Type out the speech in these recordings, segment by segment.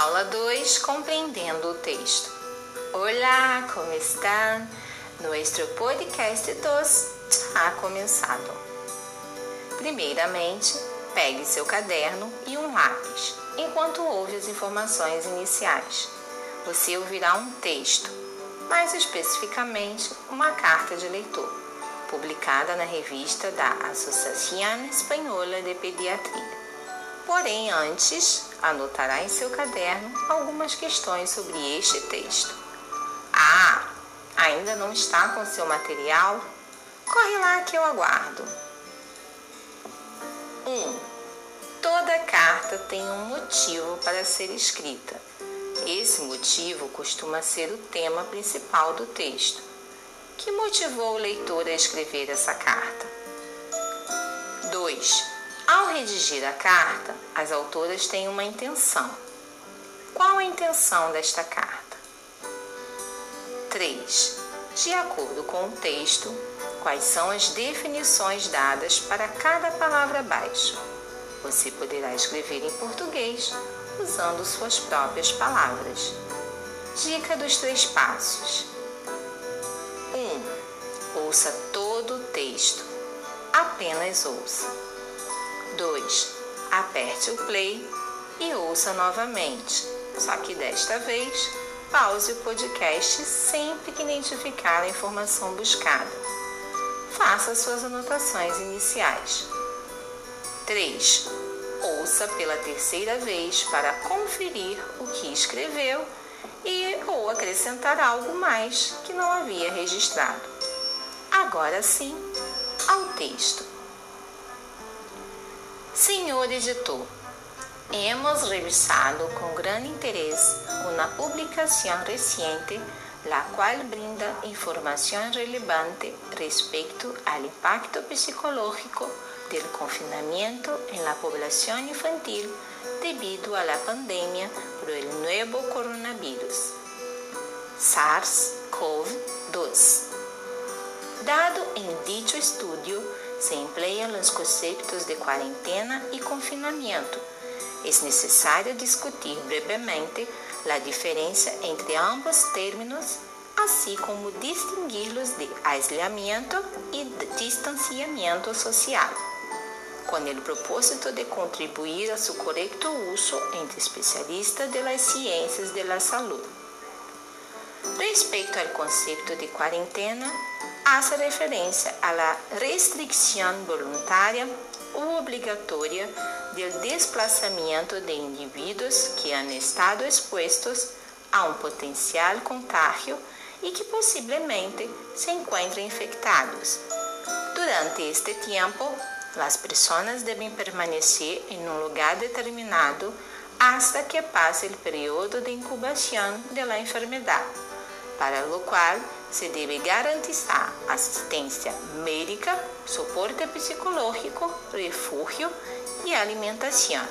Aula 2 Compreendendo o texto. Olá, como estão? Nuestro podcast 2 ha começado. Primeiramente, pegue seu caderno e um lápis enquanto ouve as informações iniciais. Você ouvirá um texto, mais especificamente uma carta de leitor, publicada na revista da Associação Espanhola de Pediatria. Porém, antes, anotará em seu caderno algumas questões sobre este texto. Ah, ainda não está com seu material? Corre lá que eu aguardo. 1. Um, toda carta tem um motivo para ser escrita. Esse motivo costuma ser o tema principal do texto. Que motivou o leitor a escrever essa carta? 2. Ao redigir a carta, as autoras têm uma intenção. Qual a intenção desta carta? 3. De acordo com o texto, quais são as definições dadas para cada palavra abaixo? Você poderá escrever em português usando suas próprias palavras. Dica dos três passos: 1. Um, ouça todo o texto. Apenas ouça. 2. Aperte o play e ouça novamente, só que desta vez pause o podcast sempre que identificar a informação buscada. Faça suas anotações iniciais. 3. Ouça pela terceira vez para conferir o que escreveu e ou acrescentar algo mais que não havia registrado. Agora sim, ao texto. Senhor editor, hemos revisado con gran interés una publicación reciente la cual brinda información relevante respecto al impacto psicológico del confinamiento en la población infantil debido a la pandemia por el nuevo coronavirus, SARS-CoV-2. Dado en dicho estudio, se emplean los conceptos de cuarentena y confinamiento. Es necesario discutir brevemente la diferencia entre ambos términos, así como distinguirlos de aislamiento y distanciamiento social, con el propósito de contribuir a su correcto uso entre especialistas de las ciencias de la salud. Respecto al concepto de cuarentena, hace referencia a la restricción voluntaria o obligatoria del desplazamiento de individuos que han estado expuestos a un potencial contagio y que posiblemente se encuentren infectados. Durante este tiempo, las personas deben permanecer en un lugar determinado hasta que pase el periodo de incubación de la para lo cual se deve garantizar assistência médica, suporte psicológico, refúgio e alimentação.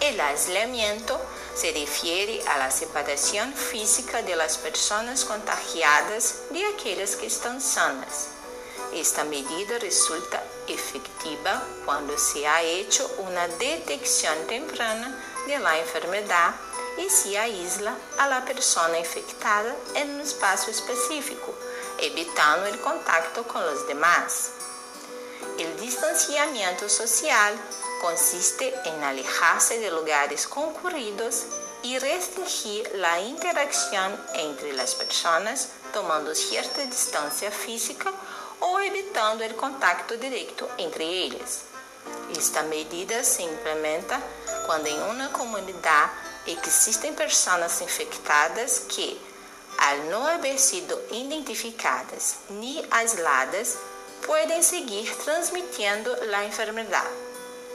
El aislamiento se refiere a la separación física de las personas contagiadas de aquellas que están sanas. Esta medida resulta efectiva cuando se ha hecho una detección temprana de la enfermedad e se aísla a la persona infectada em um espaço específico, evitando o contato com os demás. O distanciamento social consiste em alejar-se de lugares concurridos e restringir a interação entre as pessoas, tomando certa distância física ou evitando o contato direto entre eles. Esta medida se implementa quando em uma comunidade Existem pessoas infectadas que, al não haber sido identificadas nem aisladas, podem seguir transmitindo a enfermedade.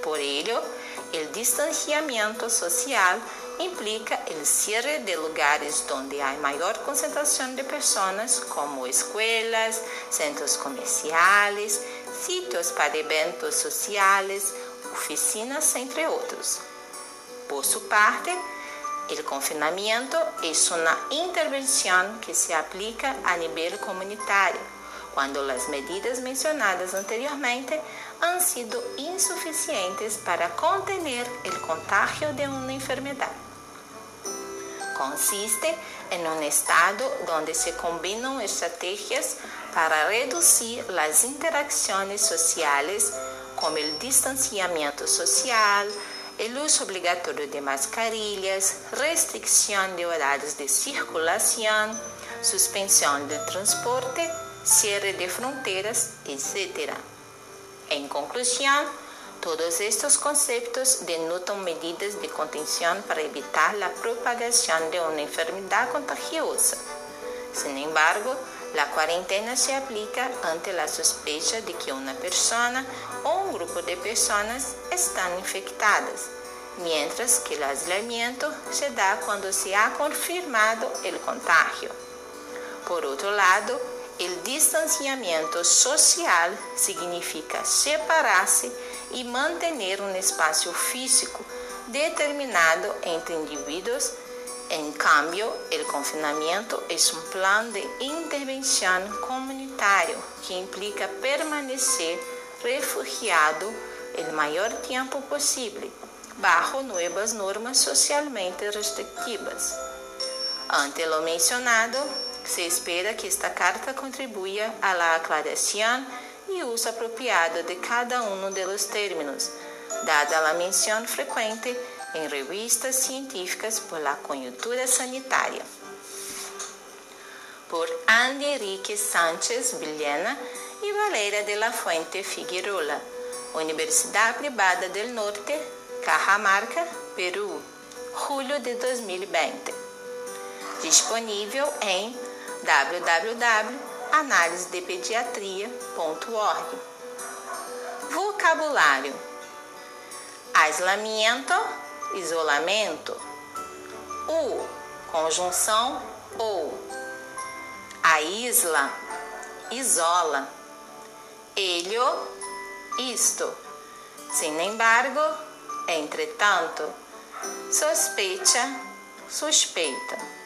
Por ello, o distanciamento social implica o cierre de lugares onde há maior concentração de pessoas, como escolas, centros comerciais, sitios para eventos sociais, oficinas, entre outros. Por sua parte, o confinamento é uma intervenção que se aplica a nível comunitário, quando as medidas mencionadas anteriormente han sido insuficientes para contener el contagio de una enfermedad. Consiste en un estado donde se combinan estrategias para reducir las interacciones sociales como el distanciamiento social, el uso obligatorio de mascarillas, restricción de horarios de circulación, suspensión del transporte, cierre de fronteras, etc. En conclusión, todos estos conceptos denotan medidas de contención para evitar la propagación de una enfermedad contagiosa. Sin embargo, la cuarentena se aplica ante la sospecha de que una persona o grupo de personas están infectadas, mientras que el aislamiento se da cuando se ha confirmado el contagio. Por outro lado, o distanciamento social significa separar-se e manter um espaço físico determinado entre indivíduos. Em cambio, o confinamento é um plano de intervenção comunitário que implica permanecer refugiado o maior tempo possível, bajo novas normas socialmente restritivas. Ante lo mencionado, se espera que esta carta contribuya a la aclaración y uso apropiado de cada uno de los términos, dada la mención frecuente en revistas científicas por la coyuntura sanitaria. Por Andy Enrique Sánchez Villena y Valeria de la Fuente Figueroa, Universidad Privada del Norte, Cajamarca, Perú, julho de 2020. Disponível em www.analisedepediatria.org. Vocabulário: aislamento, isolamento, o, conjunção ou, a isla, isola, ele, isto, sem embargo, entretanto, sospecha, suspeita.